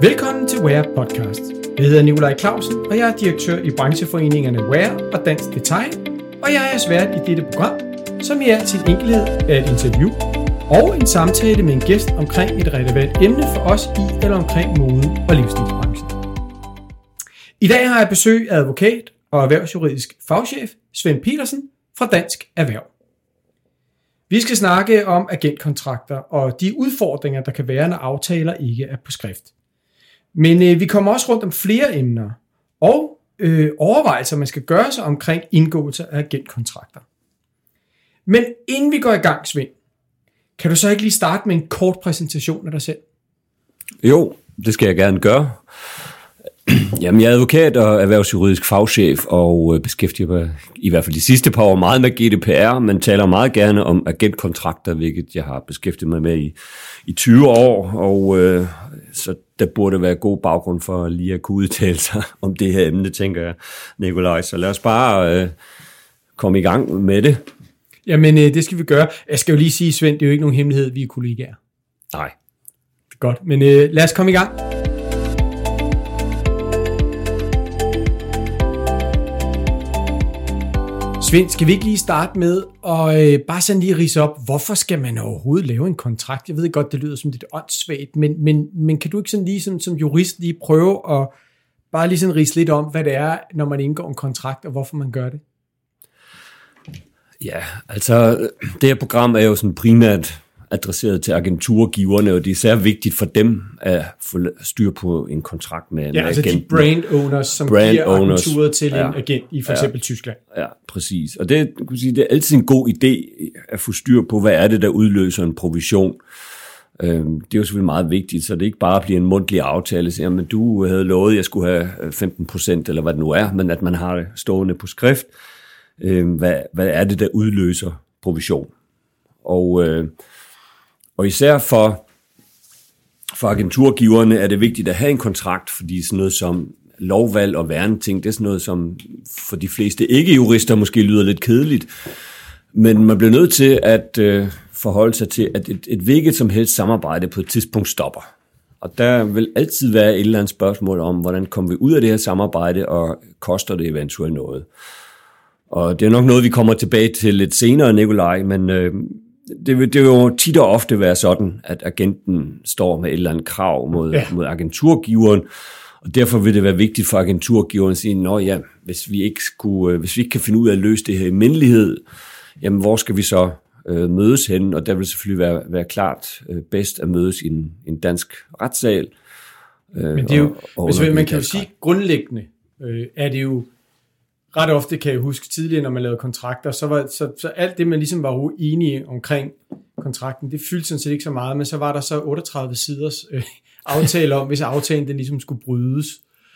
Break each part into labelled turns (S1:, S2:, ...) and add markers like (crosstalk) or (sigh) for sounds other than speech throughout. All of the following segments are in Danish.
S1: Velkommen til Wear Podcast. Jeg hedder Nikolaj Clausen, og jeg er direktør i brancheforeningerne Wear og Dansk Detail, og jeg er svært i dette program, som i al sin enkelhed er et interview og en samtale med en gæst omkring et relevant emne for os i eller omkring mode- og livsstilsbranchen. I dag har jeg besøg af advokat og erhvervsjuridisk fagchef Svend Petersen fra Dansk Erhverv. Vi skal snakke om agentkontrakter og de udfordringer, der kan være, når aftaler ikke er på skrift. Men øh, vi kommer også rundt om flere emner og øh, overvejelser, man skal gøre sig omkring indgåelse af agentkontrakter. Men inden vi går i gang, Svend, kan du så ikke lige starte med en kort præsentation af dig selv?
S2: Jo, det skal jeg gerne gøre. (clears throat) Jamen, jeg er advokat og erhvervsjuridisk fagchef, og øh, beskæftiger mig i hvert fald de sidste par år meget med GDPR, men taler meget gerne om agentkontrakter, hvilket jeg har beskæftiget mig med i, i 20 år, og øh, så der burde være god baggrund for lige at kunne udtale sig (laughs) om det her emne, tænker jeg, Nikolaj. Så lad os bare øh, komme i gang med det.
S1: Jamen, øh, det skal vi gøre. Jeg skal jo lige sige, Svend, det er jo ikke nogen hemmelighed, vi er kollegaer.
S2: Nej.
S1: Godt, men øh, lad os komme i gang. Svend, skal vi ikke lige starte med at øh, bare sådan lige rise op, hvorfor skal man overhovedet lave en kontrakt? Jeg ved godt, det lyder som lidt åndssvagt, men, men, men kan du ikke sådan lige som, som jurist lige prøve at bare lige sådan rise lidt om, hvad det er, når man indgår en kontrakt, og hvorfor man gør det?
S2: Ja, altså det her program er jo sådan primært adresseret til agenturgiverne, og det er især vigtigt for dem at få styr på en kontrakt med en
S1: Ja, altså
S2: agent.
S1: de brand owners, som
S2: Brand
S1: giver
S2: owners.
S1: agenturet til
S2: Ja.
S1: en agent i for eksempel Tyskland.
S2: Ja, præcis. Og det, kan man sige, det er altid en god idé at få styr på, hvad er det, der udløser en provision. Øhm, Det er jo selvfølgelig meget vigtigt, så det ikke bare bliver en mundtlig aftale, så jamen, du havde lovet, at jeg skulle have øh, 15 procent, eller hvad det nu er, men at man har det stående på skrift. Øhm, Hvad, hvad er det, der udløser provision? Og, øh, og især for, for agenturgiverne er det vigtigt at have en kontrakt, fordi sådan noget som lovvalg og værneting, det er sådan noget, som for de fleste ikke-jurister måske lyder lidt kedeligt. Men man bliver nødt til at øh, forholde sig til, at et, et hvilket som helst samarbejde på et tidspunkt stopper. Og der vil altid være et eller andet spørgsmål om, hvordan kommer vi ud af det her samarbejde, og koster det eventuelt noget. Og det er nok noget, vi kommer tilbage til lidt senere, Nikolaj, men øh, det, vil, det vil jo tit og ofte være sådan, at agenten står med et eller andet krav mod,
S1: Ja.
S2: mod agenturgiveren, og derfor vil det være vigtigt for agenturgiveren at sige, nå ja, hvis vi ikke, skulle, øh, hvis vi ikke kan finde ud af at løse det her i mindelighed, jamen hvor skal vi så øh, mødes hen? Og der vil selvfølgelig være, være klart øh, bedst at mødes i en, en dansk retssal. Øh,
S1: Men det er jo,
S2: og- og
S1: hvis man kan jo sige, grundlæggende øh, er det jo ret ofte, kan jeg huske tidligere, når man lavede kontrakter, så, var, så, så alt det, man ligesom var uenige omkring kontrakten, det fyldte sådan set ikke så meget, men så var der så 38 siders øh, aftale om, hvis aftalen den ligesom skulle brydes.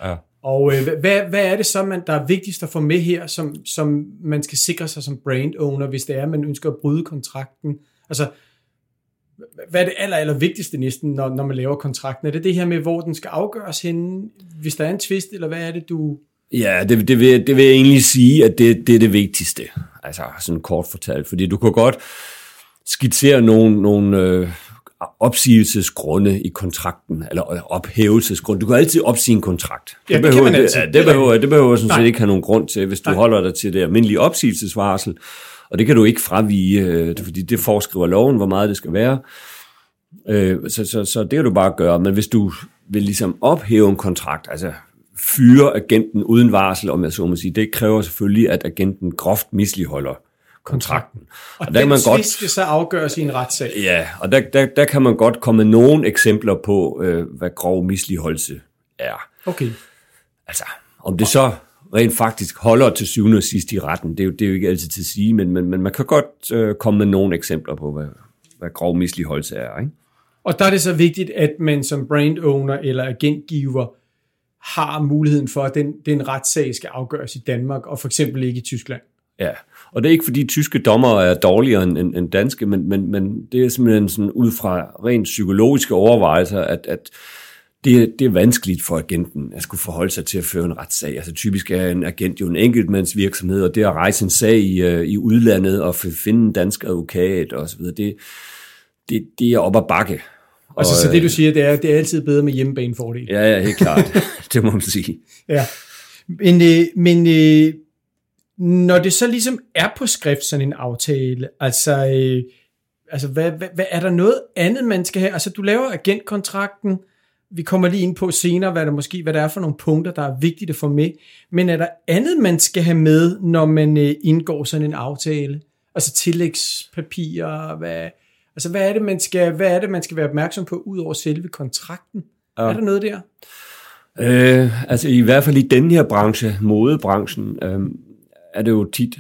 S2: Ja.
S1: Og øh, hvad, hvad er det så, man, der er vigtigst at få med her, som, som man skal sikre sig som brand owner, hvis det er, man ønsker at bryde kontrakten? Altså, hvad er det aller, aller vigtigste næsten, når, når man laver kontrakten? Er det det her med, hvor den skal afgøres henne, hvis der er en tvist, eller hvad er det, du...
S2: Ja, det, det, vil, det vil jeg egentlig sige, at det, det er det vigtigste. Altså sådan kort fortalt. Fordi du kan godt skitsere nogle, nogle øh, opsigelsesgrunde i kontrakten, eller ophævelsesgrunde. Du kan altid opsige en kontrakt.
S1: Ja, det kan
S2: behøver,
S1: man altid. Det
S2: det, behøver, det behøver sådan set ikke have nogen grund til, hvis du
S1: Nej.
S2: holder dig til det almindelige opsigelsesvarsel. Og det kan du ikke fravige, øh, fordi det foreskriver loven, hvor meget det skal være. Øh, så, så, så det kan du bare gøre. Men hvis du vil ligesom ophæve en kontrakt, altså fyre agenten uden varsel, om jeg så må sige, det kræver selvfølgelig, at agenten groft misligeholder kontrakten.
S1: Og,
S2: der
S1: den
S2: kan man godt-
S1: skal så afgøres i en retssag.
S2: Ja, og der, der, der kan man godt komme nogle eksempler på, øh, hvad grov misligeholdelse er.
S1: Okay.
S2: Altså, om det så rent faktisk holder til syvende og sidst i retten, det er jo, det er jo ikke altid til at sige, men, men, men man kan godt øh, komme med nogle eksempler på, hvad, hvad grov misligeholdelse er. Ikke?
S1: Og der er det så vigtigt, at man som brand owner eller agentgiver har muligheden for, at den, den retssag skal afgøres i Danmark, og for eksempel ikke i Tyskland.
S2: Ja, og det er ikke fordi tyske dommer er dårligere end, end, end danske, men, men, men det er simpelthen sådan ud fra rent psykologiske overvejelser, at, at det, det er vanskeligt for agenten at skulle forholde sig til at føre en retssag. Altså typisk er en agent jo en enkeltmandsvirksomhed, og det at rejse en sag i, øh, i udlandet og finde en dansk advokat og så videre, det, det, det er op ad bakke.
S1: Og så, så det du siger, det er, det er altid bedre med hjemmebanefordel.
S2: Ja, ja, helt klart. (laughs) det må man sige.
S1: Ja. Men, øh, men øh, når det så ligesom er på skrift, sådan en aftale, altså, øh, altså hvad, hvad, hvad, er der noget andet, man skal have? Altså, du laver agentkontrakten, vi kommer lige ind på senere, hvad der måske hvad der er for nogle punkter, der er vigtigt at få med. Men er der andet, man skal have med, når man øh, indgår sådan en aftale? Altså tillægspapirer, hvad, altså hvad er det, man skal, hvad er det, man skal være opmærksom på, ud over selve kontrakten? Ja. Er der noget der?
S2: Øh, altså i hvert fald i den her branche, modebranchen, øh, er det jo tit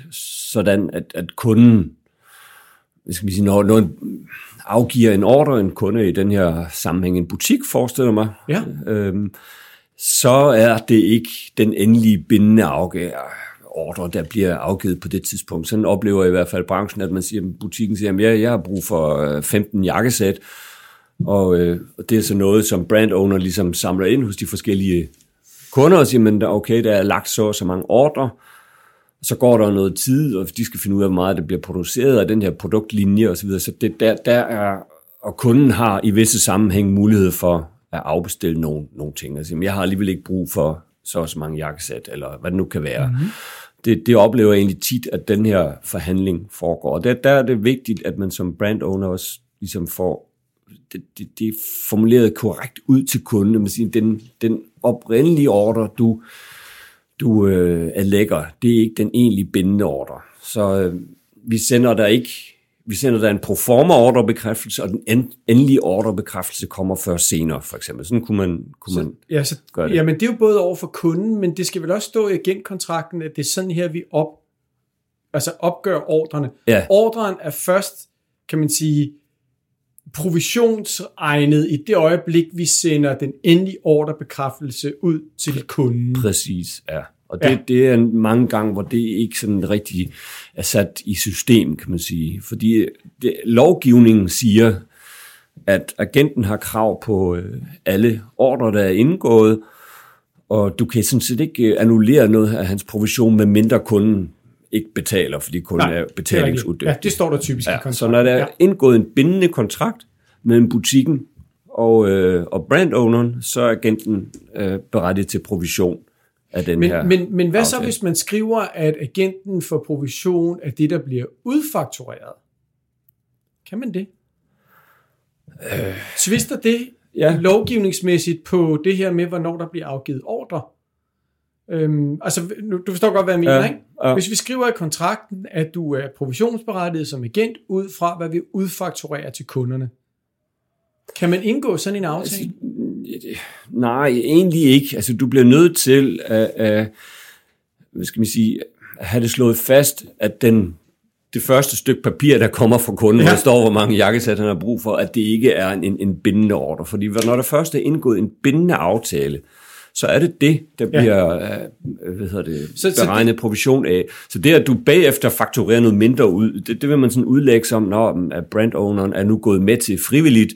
S2: sådan, at, at kunden, hvad skal man sige, når, når afgiver en ordre, en kunde i den her sammenhæng, en butik, forestiller mig,
S1: ja.
S2: øhm, så er det ikke den endelige bindende afgave, ordre, der bliver afgivet på det tidspunkt. Sådan oplever jeg i hvert fald branchen, at man siger, at butikken siger, at jeg, jeg har brug for øh, 15 jakkesæt, og, øh, og det er så noget, som brand owner ligesom samler ind hos de forskellige kunder og siger, men okay, der er lagt så så mange ordre, så går der noget tid, og de skal finde ud af, hvor meget det bliver produceret, og den her produktlinje osv. Så, videre. så det, der, der er, og kunden har i visse sammenhæng mulighed for at afbestille nogle, nogle ting. Altså, jeg har alligevel ikke brug for så og så mange jakkesæt, eller hvad det nu kan være. Mm-hmm. Det, det oplever jeg egentlig tit, at den her forhandling foregår. Og der, der er det vigtigt, at man som brand owner også ligesom får det, det, det er formuleret korrekt ud til kunden. Man siger, den, den oprindelige ordre, du du øh, er lækker. Det er ikke den egentlige bindende ordre. Så øh, vi sender der ikke vi sender der en proforma ordrebekræftelse, og den end, endelige ordrebekræftelse kommer først senere, for eksempel. Sådan kunne man, kunne
S1: så,
S2: man
S1: ja, så, gøre det. Jamen, det er jo både over for kunden, men det skal vel også stå i agentkontrakten, at det er sådan her, vi op, altså opgør ordrene.
S2: Ja.
S1: Ordren er først, kan man sige, provisionsegnet i det øjeblik, vi sender den endelige ordrebekræftelse ud til kunden.
S2: Præcis, ja. Og det, ja. det er mange gange, hvor det ikke sådan rigtig er sat i system, kan man sige. Fordi det, lovgivningen siger, at agenten har krav på øh, alle ordre, der er indgået, og du kan sådan set ikke øh, annullere noget af hans provision, med mindre kunden ikke betaler, fordi kunden Nej, er betalingsudygtig.
S1: Ja, det står der typisk ja, i kontrakten.
S2: Så når der er ja. indgået en bindende kontrakt mellem butikken og, øh, og brandowneren, så er agenten øh, berettiget til provision af den
S1: men,
S2: her
S1: Men, men hvad aftale. så, hvis man skriver, at agenten får provision af det, der bliver udfaktureret? Kan man det? Øh, Tvister det ja. lovgivningsmæssigt på det her med, hvornår der bliver afgivet ordre? Øhm, altså, du forstår godt, hvad jeg mener, ja, ikke? Ja. Hvis vi skriver i kontrakten, at du er provisionsberettiget som agent, ud fra hvad vi udfakturerer til kunderne, kan man indgå sådan en aftale?
S2: Nej, egentlig ikke. Altså, du bliver nødt til at, at hvad skal man sige, at have det slået fast, at den, det første stykke papir, der kommer fra kunden, ja. der står, hvor mange jakkesæt han har brug for, at det ikke er en, en bindende ordre. Fordi når der først er indgået en bindende aftale, så er det det, der bliver ja. Øh, hvad hedder det, så, beregnet så det, provision af. Så det, at du bagefter fakturerer noget mindre ud, det, det vil man sådan udlægge som, når brandowneren er nu gået med til frivilligt,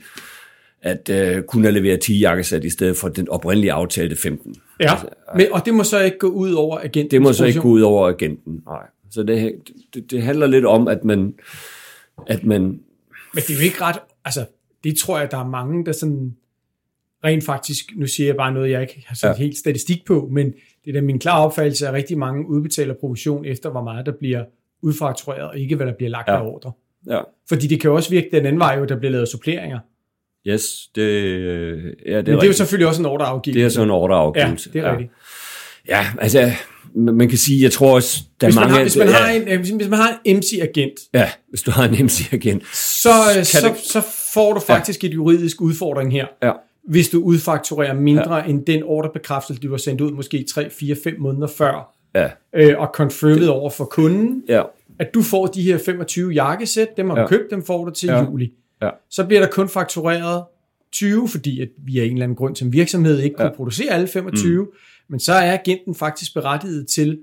S2: at uh, kunne levere 10 jakkesæt i stedet for den oprindelige aftale 15.
S1: Ja, altså, men, og det må så ikke gå ud over agenten.
S2: Det må så ikke gå ud over agenten, nej. Så det, det, det handler lidt om, at man, at man...
S1: Men det er jo ikke ret... Altså, det tror jeg, der er mange, der sådan rent faktisk, nu siger jeg bare noget, jeg ikke har sat ja. helt statistik på, men det er da min klare opfattelse, at rigtig mange udbetaler provision efter, hvor meget der bliver udfaktureret, og ikke hvad der bliver lagt ja. af ordre.
S2: Ja.
S1: Fordi det kan jo også virke den anden vej, jo, der bliver lavet suppleringer.
S2: Yes, det, ja, det
S1: er Men det er jo selvfølgelig også en ordreafgivelse.
S2: Det er sådan en ordreafgivelse.
S1: Ja, det er rigtigt.
S2: Ja, altså, man kan sige, jeg tror også, der
S1: hvis
S2: er mange...
S1: Har, hvis, man ja, har en, hvis man har en MC-agent...
S2: Ja, hvis du har en MC-agent...
S1: Så, så, det, så får du faktisk ja. et juridisk udfordring her.
S2: Ja
S1: hvis du udfakturerer mindre ja. end den ordrebekræftelse, du har sendt ud måske 3, 4, 5 måneder før,
S2: ja.
S1: øh, og confirmet over for kunden,
S2: ja.
S1: at du får de her 25 jakkesæt, dem har du ja. købt, dem får du til
S2: ja.
S1: juli.
S2: Ja.
S1: Så bliver der kun faktureret 20, fordi at vi af en eller anden grund som virksomhed ikke ja. kunne producere alle 25, mm. men så er agenten faktisk berettiget til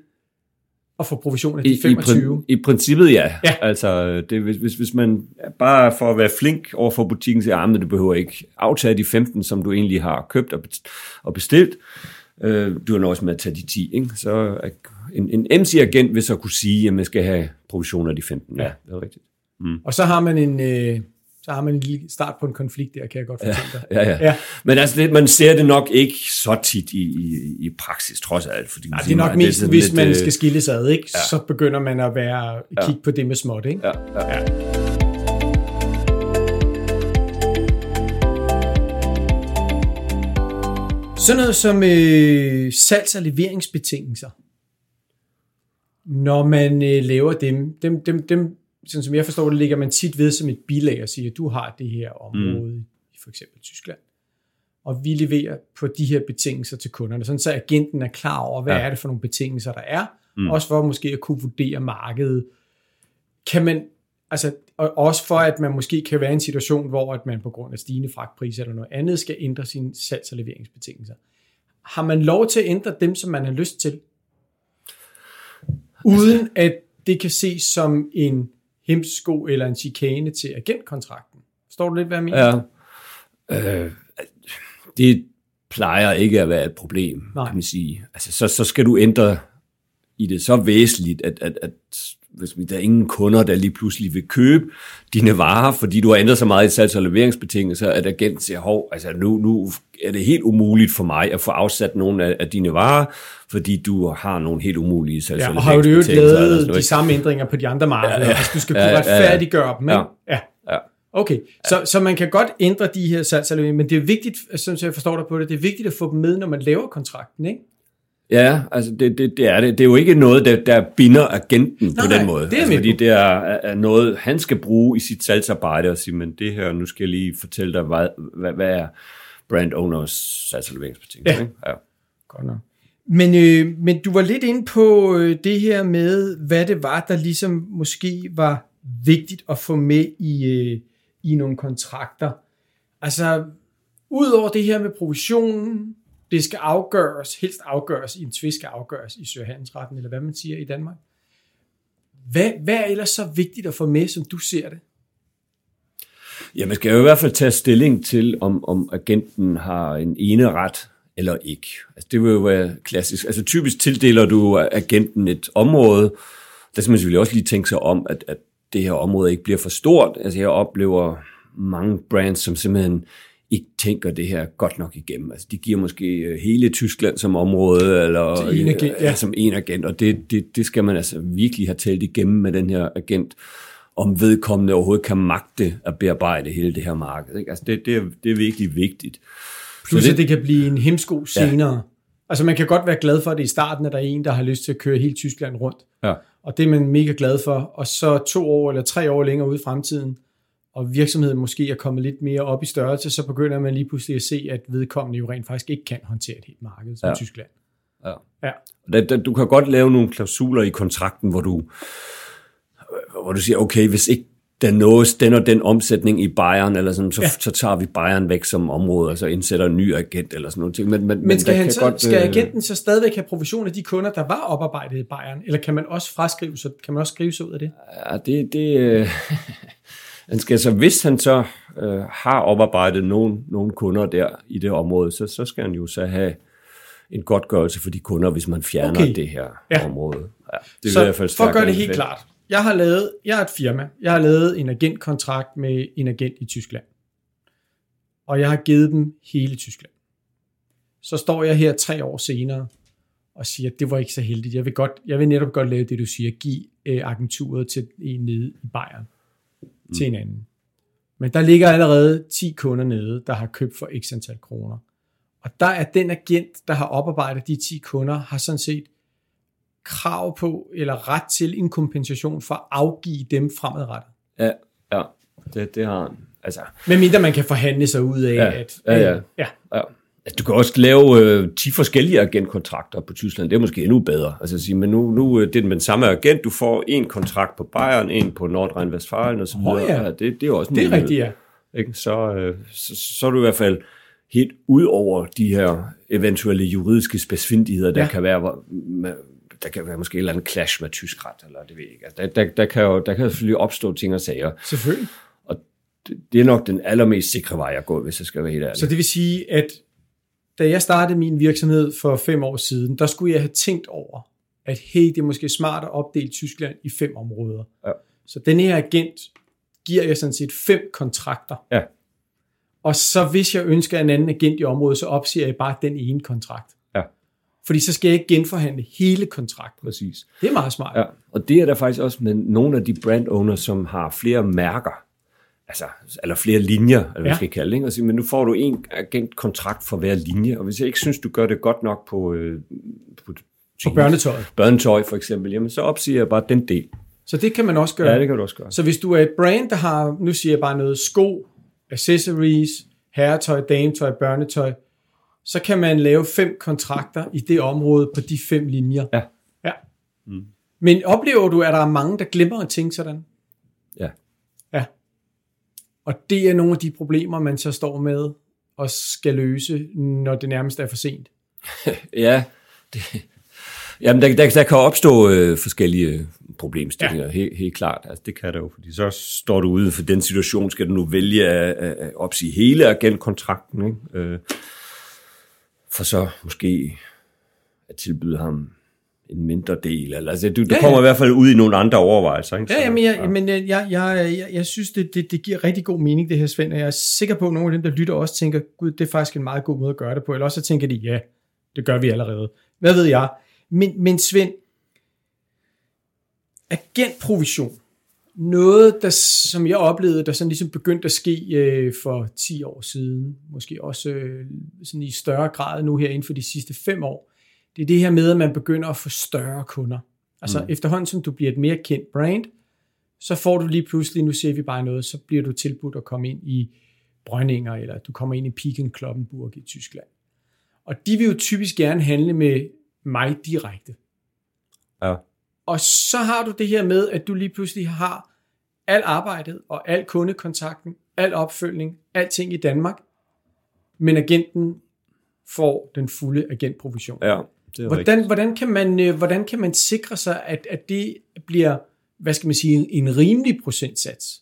S1: at få provision af de 25.
S2: I, i princippet ja. ja. Altså, det, hvis, hvis, hvis man bare for at være flink over for butikken siger, at du behøver ikke aftage de 15, som du egentlig har købt og bestilt, øh, du har også med at tage de 10. Ikke? Så en, en MC-agent vil så kunne sige, at man skal have provision af de 15. Ja, ja det er rigtigt.
S1: Mm. Og så har man en, øh, så har man en lille start på en konflikt der, kan jeg godt fortælle dig.
S2: Ja, ja.
S1: Ja.
S2: Men altså, det, man ser det nok ikke så tit i, i, i praksis, trods alt. Fordi
S1: Nej, det er nok mest,
S2: sådan
S1: hvis
S2: lidt,
S1: man
S2: øh,
S1: skal skilles ad, ikke? Ja. så begynder man at være kigge på det med småt. Ikke?
S2: Ja, ja.
S1: Ja. Sådan noget som øh, salgs- og leveringsbetingelser. Når man øh, laver dem, dem, dem, dem, sådan som jeg forstår det, ligger man tit ved som et bilag og siger, at du har det her område mm. i for eksempel Tyskland, og vi leverer på de her betingelser til kunderne, sådan så agenten er klar over, hvad
S2: Ja.
S1: er det for nogle betingelser, der er,
S2: Mm.
S1: mm. også for måske at kunne vurdere markedet. Kan man, altså, og også for, at man måske kan være i en situation, hvor at man på grund af stigende fragtpriser eller noget andet, skal ændre sine salgs- og leveringsbetingelser. Har man lov til at ændre dem, som man har lyst til? Uden at det kan ses som en hemsko eller en chikane til agentkontrakten. Forstår du lidt, hvad jeg mener?
S2: Ja. Øh, det plejer ikke at være et problem,
S1: Nej.
S2: kan man sige. Altså, så, så skal du ændre i det så væsentligt, at, at, at hvis der er ingen kunder, der lige pludselig vil købe dine varer, fordi du har ændret så meget i salgs- og leveringsbetingelser, at agenten siger, hov, altså nu, nu er det helt umuligt for mig at få afsat nogle af, af dine varer, fordi du har nogle helt umulige salgs-
S1: Ja,
S2: og
S1: og har jo det jo lavet de samme ændringer på de andre markeder,
S2: Ja,
S1: ja, altså du skal kunne
S2: ja, ja,
S1: retfærdiggøre dem, ikke?
S2: Ja.
S1: Ja.
S2: Ja.
S1: Okay, så, så man kan godt ændre de her salgs- men det er vigtigt, så jeg forstår dig på det, det er vigtigt at få dem med, når man laver kontrakten, ikke?
S2: Ja, altså det, det, det er det. Det er jo ikke noget, der, der binder agenten
S1: Nej,
S2: på
S1: nej,
S2: den måde.
S1: det er
S2: altså,
S1: med
S2: fordi det er, er noget, han skal bruge i sit salgsarbejde og sige, men det her, nu skal jeg lige fortælle dig, hvad, hvad, hvad er brand owners salgsalveringsbetingelser.
S1: Ja.
S2: Ikke? Ja.
S1: Godt nok. Men, øh, men du var lidt inde på øh, det her med, hvad det var, der ligesom måske var vigtigt at få med i, øh, i nogle kontrakter. Altså, udover det her med provisionen, det skal afgøres, helst afgøres i en tvist, skal afgøres i Søhandelsretten, eller hvad man siger i Danmark. Hvad, hvad er ellers så vigtigt at få med, som du ser det?
S2: ja, man skal jo i hvert fald tage stilling til, om, om agenten har en ene ret eller ikke. Altså, det vil jo være klassisk. Altså typisk tildeler du agenten et område, der skal man selvfølgelig også lige tænke sig om, at, at det her område ikke bliver for stort. Altså jeg oplever mange brands, som simpelthen ikke tænker det her godt nok igennem. Altså de giver måske øh, hele Tyskland som område, eller
S1: en agent, ja.
S2: ja, som en agent, og det, det, det skal man altså virkelig have talt igennem med den her agent, om vedkommende overhovedet kan magte at bearbejde hele det her marked. Ikke? Altså det, det, er, det er virkelig vigtigt.
S1: Plus
S2: Så
S1: det, at det kan blive en hemsko senere. Ja. Altså man kan godt være glad for, at det i starten, at der er en, der har lyst til at køre hele Tyskland rundt.
S2: Ja.
S1: Og det er man mega glad for. Og så to år eller tre år længere ude i fremtiden, og virksomheden måske er kommet lidt mere op i størrelse, så begynder man lige pludselig at se, at vedkommende jo rent faktisk ikke kan håndtere et helt marked som
S2: Ja.
S1: Tyskland.
S2: Ja.
S1: Ja.
S2: Du kan godt lave nogle klausuler i kontrakten, hvor du, hvor du siger, okay, hvis ikke der nås den og den omsætning i Bayern, eller sådan, så, ja. Så tager vi Bayern væk som område, og så indsætter en ny agent, eller sådan noget. Men, men,
S1: Men skal, han
S2: kan
S1: så,
S2: godt,
S1: skal
S2: øh,
S1: agenten så stadigvæk have provision af de kunder, der var oparbejdet i Bayern? Eller kan man også fraskrive sig, kan man også skrive sig ud af det?
S2: Ja, det, det, øh, han skal så, hvis han så øh, har oparbejdet nogle, nogle kunder der i det område, så, så skal han jo så have en godtgørelse for de kunder, hvis man fjerner okay. Det her
S1: Ja.
S2: område. Ja, det
S1: så
S2: i hvert fald
S1: for at gøre det helt
S2: anbefale.
S1: klart. Jeg har lavet, jeg er et firma. Jeg har lavet en agentkontrakt med en agent i Tyskland. Og jeg har givet dem hele Tyskland. Så står jeg her tre år senere og siger, at det var ikke så heldigt. Jeg vil, godt, jeg vil netop godt lave det, du siger. Give øh, agenturet til en nede i Bayern mm. til en anden. Men der ligger allerede 10 kunder nede, der har købt for x antal kroner. Og der er den agent, der har oparbejdet de 10 kunder, har sådan set krav på eller ret til en kompensation for at afgive dem fremadrettet.
S2: Ja, ja det, det har han. Altså,
S1: Men mindre man kan forhandle sig ud af,
S2: Ja,
S1: at...
S2: ja, ja.
S1: ja.
S2: ja. Altså, du kan også lave øh, 10 forskellige agentkontrakter på Tyskland. Det er måske endnu bedre. Altså at sige, men nu, nu øh, det er den samme agent. Du får en kontrakt på Bayern, en på Nordrhein-Westfalen
S1: Åh,
S2: videre.
S1: ja.
S2: det, det er også en
S1: Det er
S2: mulighed.
S1: rigtigt, ja.
S2: Ikke? Så, øh, så, så er du i hvert fald helt ud over de her eventuelle juridiske specifindigheder, der
S1: Ja.
S2: kan være, hvor, med, der kan være måske et eller andet clash med tysk ret, eller det ved jeg ikke. Altså, der, der, der, kan jo, der kan selvfølgelig opstå ting og sager,
S1: Selvfølgelig.
S2: og det, det er nok den allermest sikre vej at gå, hvis jeg skal være helt ærlig.
S1: Så det vil sige, at da jeg startede min virksomhed for fem år siden, der skulle jeg have tænkt over, at hey, det er måske smart at opdele Tyskland i fem områder.
S2: Ja.
S1: Så den her agent giver jeg sådan set fem kontrakter.
S2: Ja.
S1: Og så hvis jeg ønsker en anden agent i området, så opsiger jeg bare den ene kontrakt.
S2: Ja.
S1: Fordi så skal jeg ikke genforhandle hele kontrakten.
S2: Præcis.
S1: Det er meget smart.
S2: Ja, og det er der faktisk også med nogle af de brand owners, som har flere mærker, altså, eller flere linjer, eller hvad
S1: Ja.
S2: skal jeg kalde det? Og sige, men nu får du en agentkontrakt for hver linje, og hvis jeg ikke synes, du gør det godt nok på, øh, på,
S1: På børnetøjet.
S2: børnetøj for eksempel, jamen så opsiger jeg bare den del.
S1: Så det kan man også gøre.
S2: Ja, det kan du også gøre.
S1: Så hvis du er et brand, der har, nu siger jeg bare noget, sko, accessories, herretøj, dametøj, børnetøj, så kan man lave fem kontrakter i det område på de fem linjer.
S2: Ja.
S1: ja. Mm. Men oplever du, at der er mange, der glemmer at tænke sådan?
S2: Ja.
S1: Og det er nogle af de problemer, man så står med og skal løse, når det nærmest er for sent. (laughs)
S2: Ja, det, jamen der, der, der kan opstå øh, forskellige problemstillinger, ja. helt, helt klart. Altså, det kan der jo, fordi så står du ude for den situation, skal du nu vælge at, at, at opsige hele agentkontrakten, ikke? Øh, for så måske at tilbyde ham en mindre del. Eller, altså, du, du
S1: Ja,
S2: ja,
S1: ja.
S2: kommer i hvert fald ud i nogle andre overvejelser. Ikke?
S1: Ja,
S2: Så-
S1: jamen, jeg, ja. men jeg, jeg, jeg, jeg, jeg synes, det, det, det giver rigtig god mening, det her, Svend, og jeg er sikker på, at nogle af dem, der lytter, også tænker, gud, det er faktisk en meget god måde at gøre det på, eller også så tænker de, ja, det gør vi allerede. Hvad ved jeg? Men, men Svend, agentprovision, noget, der, som jeg oplevede, der sådan ligesom begyndte at ske øh, for 10 år siden, måske også øh, sådan i større grad nu her inden for de sidste 5 år, det er det her med, at man begynder at få større kunder. Altså mm. efterhånden, som du bliver et mere kendt brand, så får du lige pludselig, nu ser vi bare noget, så bliver du tilbudt at komme ind i Brøndinger, eller du kommer ind i Piken Kloppenburg i Tyskland. Og de vil jo typisk gerne handle med mig direkte.
S2: Ja.
S1: Og så har du det her med, at du lige pludselig har alt arbejdet og al kundekontakten, al opfølgning, alting i Danmark, men agenten får den fulde agentprovision.
S2: ja, det er rigtigt.
S1: Hvordan, hvordan, kan man, øh, hvordan kan man sikre sig, at, at det bliver, hvad skal man sige, en, en rimelig procentsats?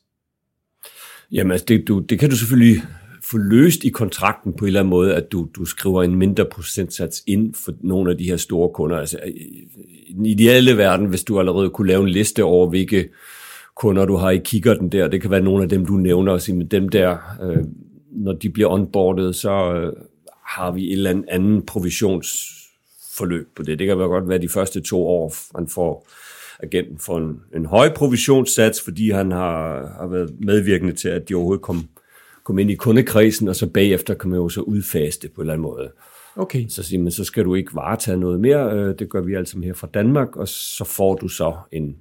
S2: Jamen, altså, det, du, det kan du selvfølgelig få løst i kontrakten på en eller anden måde, at du, du skriver en mindre procentsats ind for nogle af de her store kunder. Altså, i i den ideelle verden, hvis du allerede kunne lave en liste over, hvilke kunder du har i kikkerten der, det kan være nogle af dem, du nævner, og sige, men dem der, øh, når de bliver onboardet, så øh, har vi et eller anden provisionsforløb på det. Det kan godt være de første to år, man får agenten får en, en høj provisionssats, fordi han har, har været medvirkende til, at de overhovedet kom, kom ind i kundekredsen, og så bagefter kan man jo så udfase det på en eller anden måde.
S1: Okay,
S2: Så siger man, så skal du ikke varetage noget mere, øh, det gør vi altså her fra Danmark, og så får du så en,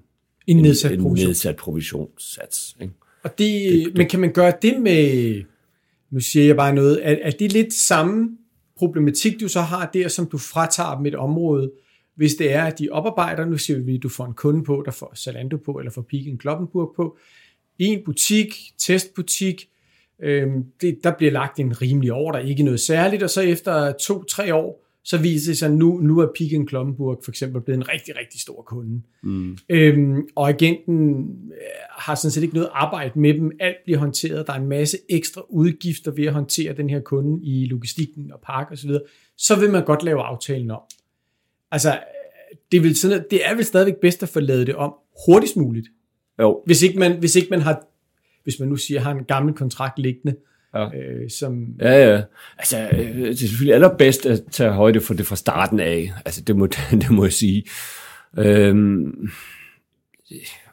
S1: en nedsat
S2: en
S1: provision.
S2: nedsat provisionssats. Ikke?
S1: Og det, det, men kan man gøre det med, nu siger jeg bare noget, er, er det lidt samme problematik, du så har der, som du fratager dem et område, hvis det er, at de oparbejder, nu siger vi, at du får en kunde på, der får Zalando på, eller får Piken Kloppenburg på, en butik, testbutik, øh, det, der bliver lagt en rimelig ordre, ikke noget særligt, og så efter to-tre år, så viser det sig, at nu, nu er Piken Kloppenburg for eksempel blevet en rigtig, rigtig stor kunde.
S2: Mm.
S1: Øhm, og agenten øh, har sådan set ikke noget arbejde med dem. Alt bliver håndteret. Der er en masse ekstra udgifter ved at håndtere den her kunde i logistikken og park osv. Så, så vil man godt lave aftalen om. Altså, det, vil sådan, det er vel stadigvæk bedst at få lavet det om hurtigst muligt.
S2: Jo,
S1: Hvis ikke man, hvis ikke man har, hvis man nu siger, har en gammel kontrakt liggende,
S2: Ja.
S1: øh, som,
S2: Ja, ja. Altså, øh, det er selvfølgelig allerbedst at tage højde for det fra starten af. Altså, det må, (laughs) det må jeg sige. Øhm,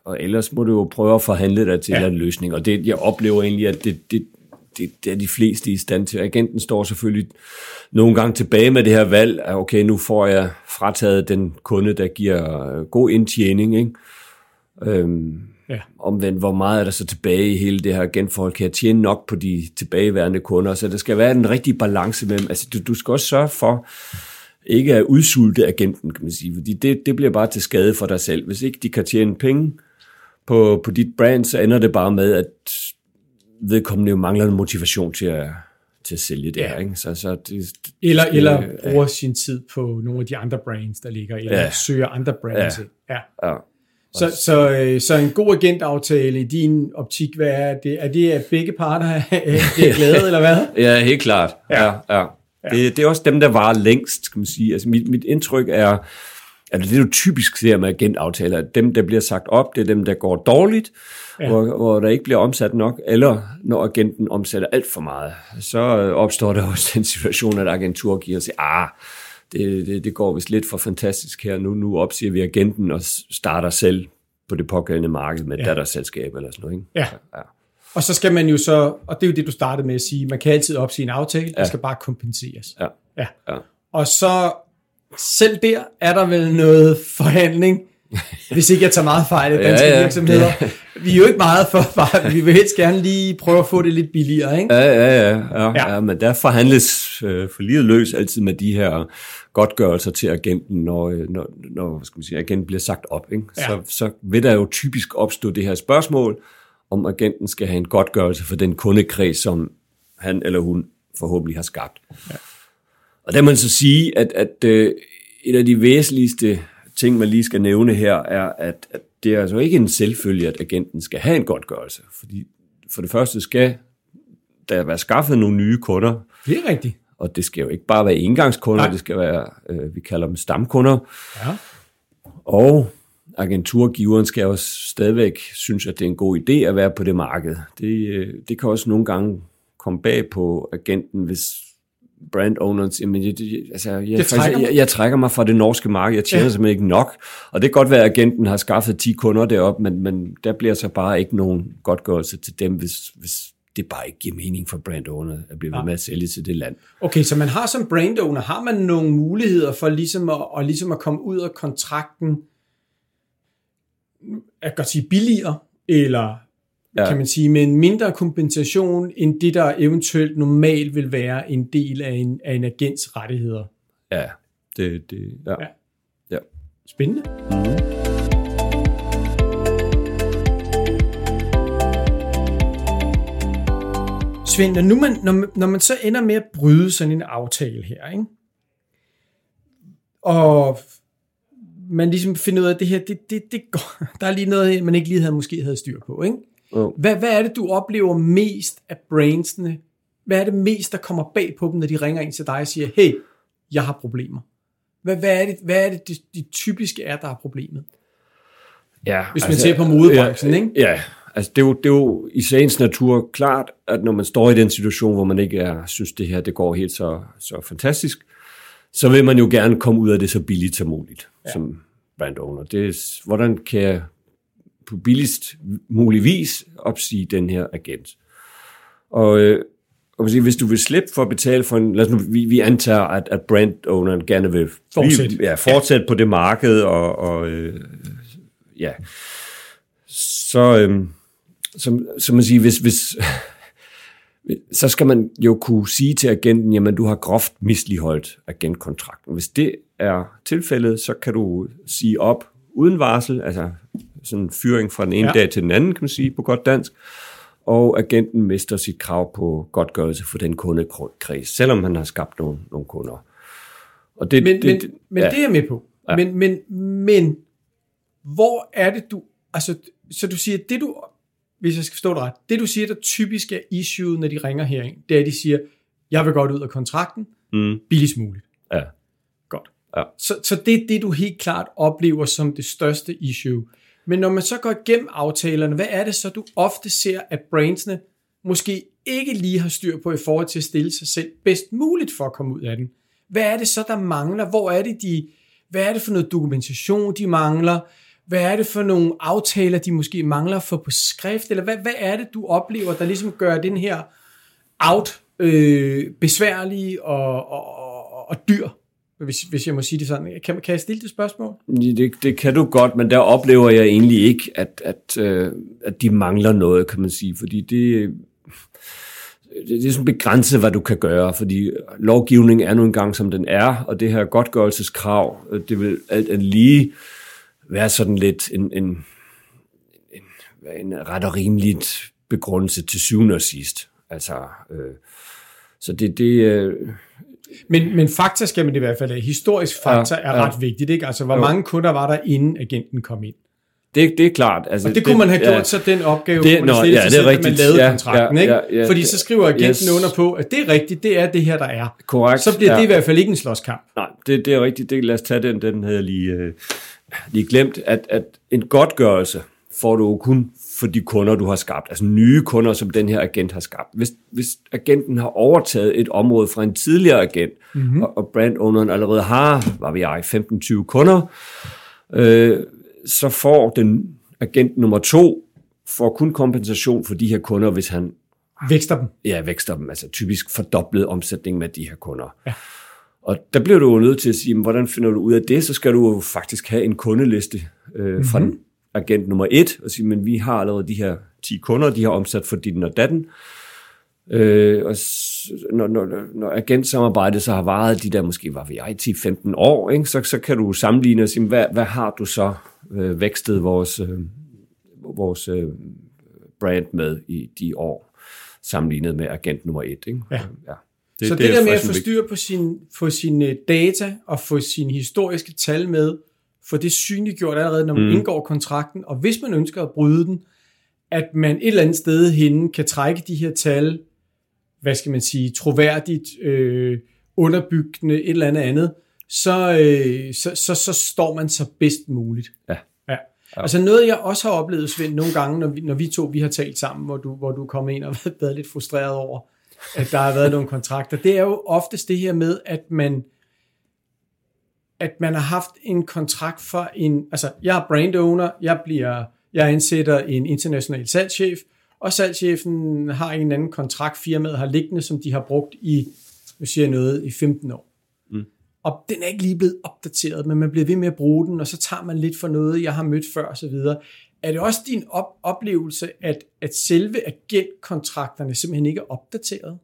S2: og ellers må du jo prøve at forhandle dig til
S1: Ja.
S2: en løsning. Og det, jeg oplever egentlig, at det, det, det, det er de fleste i stand til. Agenten står selvfølgelig nogle gange tilbage med det her valg, at okay, nu får jeg frataget den kunde, der giver øh, god indtjening, ikke? Øhm,
S1: ja,
S2: omvendt, hvor meget er der så tilbage i hele det her genforhold? Kan jeg tjene nok på de tilbageværende kunder? Så der skal være en rigtig balance mellem, altså du, du skal også sørge for, ikke at udsulte agenten, kan man sige, fordi det, det bliver bare til skade for dig selv. Hvis ikke de kan tjene penge på, på dit brand, så ender det bare med, at vedkommende jo mangler en motivation til at, til at sælge det
S1: Ja.
S2: her. Ikke? Så, så det,
S1: eller,
S2: det-
S1: eller
S2: ja,
S1: bruger sin tid på nogle af de andre brands, der ligger, eller
S2: Ja.
S1: søger andre brands.
S2: Ja.
S1: ja.
S2: ja.
S1: Så, så, øh, så en god agentaftale i din optik, hvad er det? Er det, at begge parter er, er glade, eller hvad? (laughs)
S2: Ja, helt klart.
S1: Ja.
S2: Ja. Ja, ja. Det, det er også dem, der varer længst, skal man sige. Altså mit, mit indtryk er, Altså det er jo typisk ser med agentaftaler, at dem, der bliver sagt op, det er dem, der går dårligt, ja. hvor, hvor der ikke bliver omsat nok, eller når agenten omsætter alt for meget, så opstår der også den situation, at agentur giver sig, ah, det, det, det går vist lidt for fantastisk her, nu, nu opsiger vi agenten og starter selv på det pågældende marked med ja. datterselskab eller sådan noget. Ikke?
S1: Ja. ja. Og så skal man jo så, og det er jo det, du startede med at sige, man kan altid opsige en aftale, ja. der skal bare kompenseres.
S2: Ja.
S1: ja.
S2: ja.
S1: Og så selv der er der vel noget forhandling, (laughs) hvis ikke jeg tager meget fejl af danske ja, ja. virksomheder. (laughs) Vi er jo ikke meget for, bare, vi vil helst gerne lige prøve at få det lidt billigere, ikke?
S2: Ja, ja, ja. ja, ja. ja men der forhandles øh, for livet løs altid med de her godtgørelser til agenten, når, øh, når, når skal man sige, agenten bliver sagt op. Ikke? Ja. Så, så vil der jo typisk opstå det her spørgsmål, om agenten skal have en godtgørelse for den kundekreds, som han eller hun forhåbentlig har skabt. Ja. Og der må man så sige, at, at øh, et af de væsentligste ting, man lige skal nævne her, er, at, at det er altså ikke en selvfølge, at agenten skal have en godtgørelse. Fordi for det første skal der være skaffet nogle nye kunder.
S1: Det er rigtigt.
S2: Og det skal jo ikke bare være engangskunder, Nej. det skal være, øh, vi kalder dem stamkunder.
S1: Ja.
S2: Og agenturgiveren skal også stadigvæk synes, at det er en god idé at være på det marked. Det, øh, det kan også nogle gange komme bag på agenten, hvis brand owners, jamen, jeg, altså, jeg, det faktisk, jeg, jeg trækker mig fra det norske marked, jeg tjener ja. simpelthen ikke nok, og det kan godt være, at agenten har skaffet 10 kunder deroppe, men, men der bliver så bare ikke nogen godtgørelse til dem, hvis, hvis det bare ikke giver mening for brand owner at blive ved med at sælge til det land.
S1: Okay, så man har som brand owner, har man nogle muligheder for ligesom at, og ligesom at komme ud af kontrakten, at godt sige billigere, eller ja. kan man sige, med en mindre kompensation, end det, der eventuelt normalt vil være en del af en, af en agents rettigheder.
S2: Ja, det, det ja. ja. ja.
S1: Spændende. Mm-hmm. Svend, når, nu man, når, når man så ender med at bryde sådan en aftale her, ikke? og man ligesom finder ud af, at det her, det, det, det går, (laughs) der er lige noget, man ikke lige havde, måske havde styr på. Ikke? Oh. Hvad, hvad er det, du oplever mest af brainsene? Hvad er det mest, der kommer bag på dem, når de ringer ind til dig og siger, hey, jeg har problemer? Hvad, hvad er det, hvad er det, det, det typiske er, der er problemet?
S2: Ja,
S1: Hvis man altså, ser på modebranchen,
S2: ja,
S1: ikke?
S2: Ja, altså det er, jo, det er jo i sagens natur klart, at når man står i den situation, hvor man ikke er, synes, det her det går helt så, så fantastisk, så vil man jo gerne komme ud af det så billigt som muligt, ja. som brand owner. Det er, hvordan kan jeg på billigst mulig vis opsige den her agent? Og, øh, og hvis du vil slippe for at betale for en, lad os nu, vi, vi antager, at, at brand owneren gerne vil
S1: fortsætte,
S2: ja, fortsætte ja. på det marked, og, og øh, ja, så, øh, som, som man siger, hvis, hvis, så skal man jo kunne sige til agenten, jamen du har groft misligeholdt agentkontrakten. Hvis det er tilfældet, så kan du sige op uden varsel, altså sådan en fyring fra den ene ja. dag til den anden, kan man sige på godt dansk, og agenten mister sit krav på godtgørelse for den kundekreds, selvom han har skabt nogle, nogle kunder.
S1: Og det, men det, men, men ja. det er jeg med på. Ja. Men, men, men hvor er det du, altså, så du siger, det du hvis jeg skal forstå det ret, det du siger, der typisk er issue, når de ringer herind, det er, at de siger, jeg vil godt ud af kontrakten,
S2: mm.
S1: billigst muligt.
S2: Ja.
S1: Godt.
S2: Ja.
S1: Så, så det er det, du helt klart oplever som det største issue. Men når man så går igennem aftalerne, hvad er det så, du ofte ser, at brandsene måske ikke lige har styr på i forhold til at stille sig selv bedst muligt for at komme ud af den? Hvad er det så, der mangler? Hvor er det, de, hvad er det for noget dokumentation, de mangler? Hvad er det for nogle aftaler, de måske mangler for på skrift? Eller hvad, hvad er det, du oplever, der ligesom gør den her out øh, besværlig og, og, og, og dyr? Hvis, hvis jeg må sige det sådan. Kan, kan jeg stille det spørgsmål?
S2: Det, det kan du godt, men der oplever jeg egentlig ikke, at, at, øh, at de mangler noget, kan man sige. Fordi det, det er sådan begrænset, hvad du kan gøre, fordi lovgivningen er nu engang, som den er, og det her godtgørelseskrav, øh, det vil alt andet lige være sådan lidt en, en, en, en ret og rimeligt begrundelse til syvende og sidst. Altså, øh, så det, det øh,
S1: men, men fakta skal man i hvert fald have. Historisk fakta ja, er ja. ret vigtigt, ikke? Altså, hvor jo. mange kunder var der, inden agenten kom ind?
S2: det, det er klart.
S1: Altså, og det kunne man have gjort ja, så den opgave,
S2: det,
S1: nå, ja, det er rigtigt. man lavede
S2: ja,
S1: kontrakten.
S2: Ja,
S1: ikke?
S2: ja, ja,
S1: Fordi så skriver agenten yes. under på, at det er rigtigt, det er det her, der er.
S2: Korrekt.
S1: Så bliver ja. det i hvert fald ikke en slåskamp.
S2: Nej, det, det er rigtigt. Det, lad os tage den, den havde jeg lige, øh, lige glemt, at, at en godtgørelse får du kun for de kunder, du har skabt. Altså nye kunder, som den her agent har skabt. Hvis, hvis agenten har overtaget et område fra en tidligere agent, mm-hmm. og, og brandowneren allerede har, hvad vi jeg, 15-20 kunder, øh, så får den agent nummer to får kun kompensation for de her kunder, hvis han
S1: vækster dem.
S2: Ja, vækster dem. Altså typisk fordoblet omsætning med de her kunder.
S1: Ja.
S2: Og der bliver du jo nødt til at sige, hvordan finder du ud af det? Så skal du jo faktisk have en kundeliste øh, mm-hmm. fra den agent nummer et, og sige, men vi har allerede de her 10 kunder, de har omsat for din og datten. Øh, og når, når, når agentsamarbejdet så har varet de der måske, var vi 10-15 år, ikke? Så, så kan du sammenligne og sige, hvad, hvad har du så øh, vækstet vores, øh, vores øh, brand med i de år, sammenlignet med agent nummer et. Ikke?
S1: Ja. ja. Det, så det, det der med at få styr på sin, få sine data og få sine historiske tal med, for det synliggjort allerede, når man mm. indgår kontrakten, og hvis man ønsker at bryde den, at man et eller andet sted henne kan trække de her tal, hvad skal man sige, troværdigt, øh, underbyggende, et eller andet andet, så, øh, så, så, så står man så bedst muligt.
S2: Ja.
S1: ja. ja. Altså noget, jeg også har oplevet, Svend, nogle gange, når vi, når vi to vi har talt sammen, hvor du, hvor du kom ind og (laughs) været lidt frustreret over, at der har været nogle kontrakter, det er jo oftest det her med, at man, at man har haft en kontrakt for en, altså jeg er brand owner, jeg bliver, jeg ansætter en international salgschef, og salgschefen har en anden kontrakt, firmaet har liggende, som de har brugt i, nu siger jeg noget, i 15 år. Mm. Og den er ikke lige blevet opdateret, men man bliver ved med at bruge den, og så tager man lidt for noget, jeg har mødt før osv. Er det også din op- oplevelse, at, at selve agentkontrakterne simpelthen ikke er opdateret?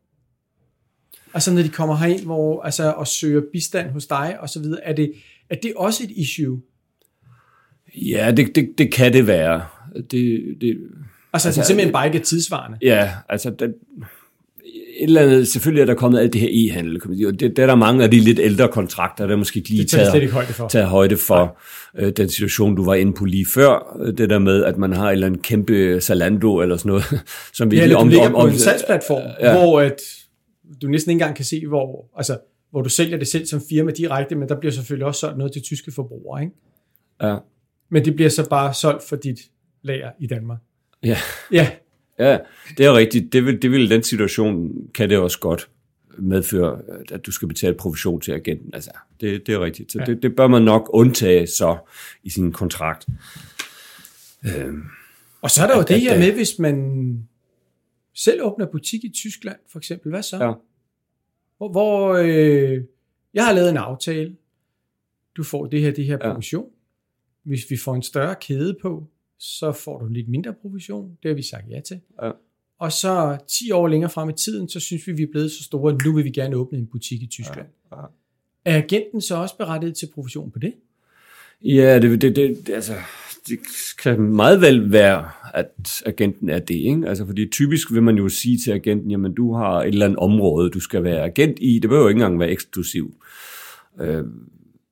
S1: Altså når de kommer herind hvor, altså, og søger bistand hos dig og så videre, er det, er det også et issue?
S2: Ja, det, det, det kan det være. Det, det,
S1: altså, altså det simpelthen bare ikke er tidsvarende?
S2: Ja, altså det, et eller andet, selvfølgelig er der kommet alt det her e-handel, kan man sige, og det, det er der mange af de lidt ældre kontrakter, der måske ikke lige taget,
S1: ikke højde for,
S2: taget højde for øh, den situation, du var inde på lige før, øh, det der med, at man har en eller anden kæmpe Zalando eller sådan noget, (laughs)
S1: som vi ja, lige om, om, om, på en salgsplatform, ja. hvor at du næsten ikke engang kan se, hvor, altså, hvor du sælger det selv som firma direkte, men der bliver selvfølgelig også solgt noget til tyske forbrugere, ikke?
S2: Ja.
S1: Men det bliver så bare solgt for dit lager i Danmark.
S2: Ja.
S1: Ja.
S2: Ja, det er rigtigt. Det vil, det vil den situation, kan det også godt medføre, at du skal betale provision til agenten. Altså, det, det er rigtigt. Så ja. det, det bør man nok undtage så i sin kontrakt.
S1: Øhm, og så er der jo at, det her med, hvis man selv åbner butik i Tyskland, for eksempel. Hvad så?
S2: Ja.
S1: Hvor, hvor øh, jeg har lavet en aftale. Du får det her, det her provision. Ja. Hvis vi får en større kæde på, så får du lidt mindre provision. Det har vi sagt ja til.
S2: Ja.
S1: Og så 10 år længere frem i tiden, så synes vi, vi er blevet så store, at nu vil vi gerne åbne en butik i Tyskland. Ja. Ja. Er agenten så også berettiget til provision på det?
S2: Ja, det, det, det, det altså, det kan meget vel være, at agenten er det. Ikke? Altså, fordi typisk vil man jo sige til agenten, jamen du har et eller andet område, du skal være agent i. Det behøver jo ikke engang være eksklusiv. Øh,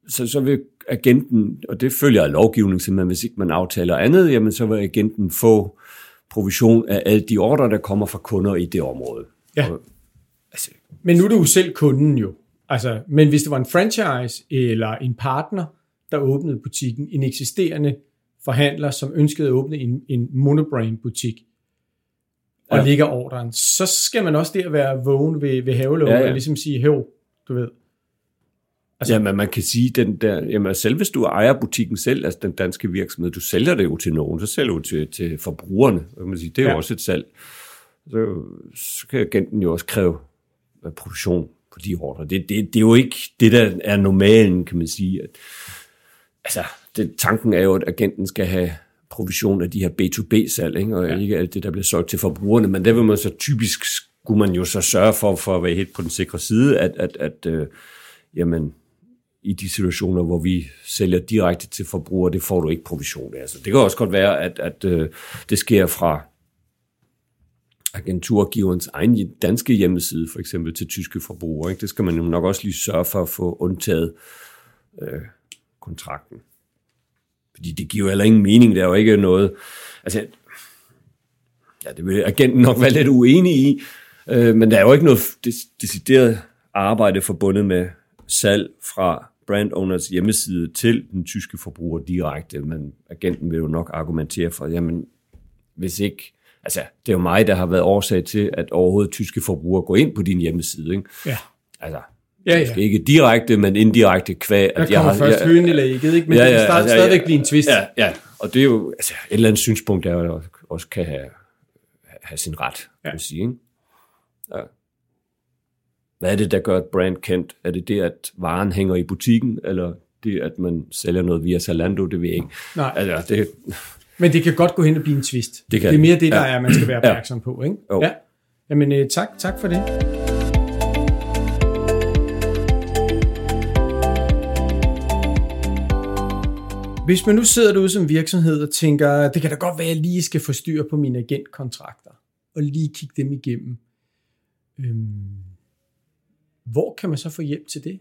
S2: så, så vil agenten, og det følger af lovgivning, simpelthen, hvis ikke man aftaler andet, jamen så vil agenten få provision af alle de ordre, der kommer fra kunder i det område.
S1: Ja. Og, altså, men nu er du jo selv kunden jo. Altså, men hvis det var en franchise eller en partner, der åbnede butikken, en eksisterende forhandler, som ønskede at åbne en, en monobrand butik, og ja. ligger ordren, så skal man også der være vågen ved, ved havelågen, ja, ja. og ligesom sige, hæv, du ved.
S2: Altså, jamen, man kan sige, den der, jamen, selv hvis du ejer butikken selv, altså den danske virksomhed, du sælger det jo til nogen, så sælger du til, til forbrugerne. Kan man sige. Det er ja. jo også et salg. Så, så kan agenten jo også kræve produktion på de ordre. Det, det, det er jo ikke det, der er normalen, kan man sige. At, altså, det, tanken er jo, at agenten skal have provision af de her B2B-salg, ikke? og ja. ikke alt det, der bliver solgt til forbrugerne, men der vil man så typisk, skulle man jo så sørge for, for at være helt på den sikre side, at, at, at øh, jamen, i de situationer, hvor vi sælger direkte til forbrugere, det får du ikke provision af. Altså, det kan også godt være, at, at øh, det sker fra agenturgiverens egen danske hjemmeside, for eksempel til tyske forbrugere. Ikke? Det skal man jo nok også lige sørge for at få undtaget øh, kontrakten. Fordi det giver jo heller ingen mening, der er jo ikke noget... Altså, ja, det vil agenten nok være lidt uenig i, øh, men der er jo ikke noget decideret arbejde forbundet med salg fra brand owners hjemmeside til den tyske forbruger direkte, men agenten vil jo nok argumentere for, jamen, hvis ikke, altså, det er jo mig, der har været årsag til, at overhovedet tyske forbrugere går ind på din hjemmeside, ikke?
S1: Ja.
S2: Altså,
S1: Ja, ja.
S2: Måske ikke direkte, men indirekte kvæg.
S1: Der kommer først høen i lægget, ikke? Men ja, ja, det kan altså, stadigvæk ja, blive en twist.
S2: Ja, ja, og det er jo altså, et eller andet synspunkt, der jo også kan have, have sin ret, ja. kan man sige. Ikke? Ja. Hvad er det, der gør et brand kendt? Er det det, at varen hænger i butikken, eller det, at man sælger noget via Zalando? Det ved jeg ikke.
S1: Nej.
S2: Altså, det,
S1: men det kan godt gå hen og blive en twist. Det, kan. det er mere det, der ja. er, man skal være opmærksom ja. på. Ikke? Jo. Ja. Jamen, øh, tak, tak for det. Hvis man nu sidder derude som virksomhed og tænker, det kan da godt være, at jeg lige skal få styr på mine agentkontrakter, og lige kigge dem igennem. Øhm, hvor kan man så få hjælp til det?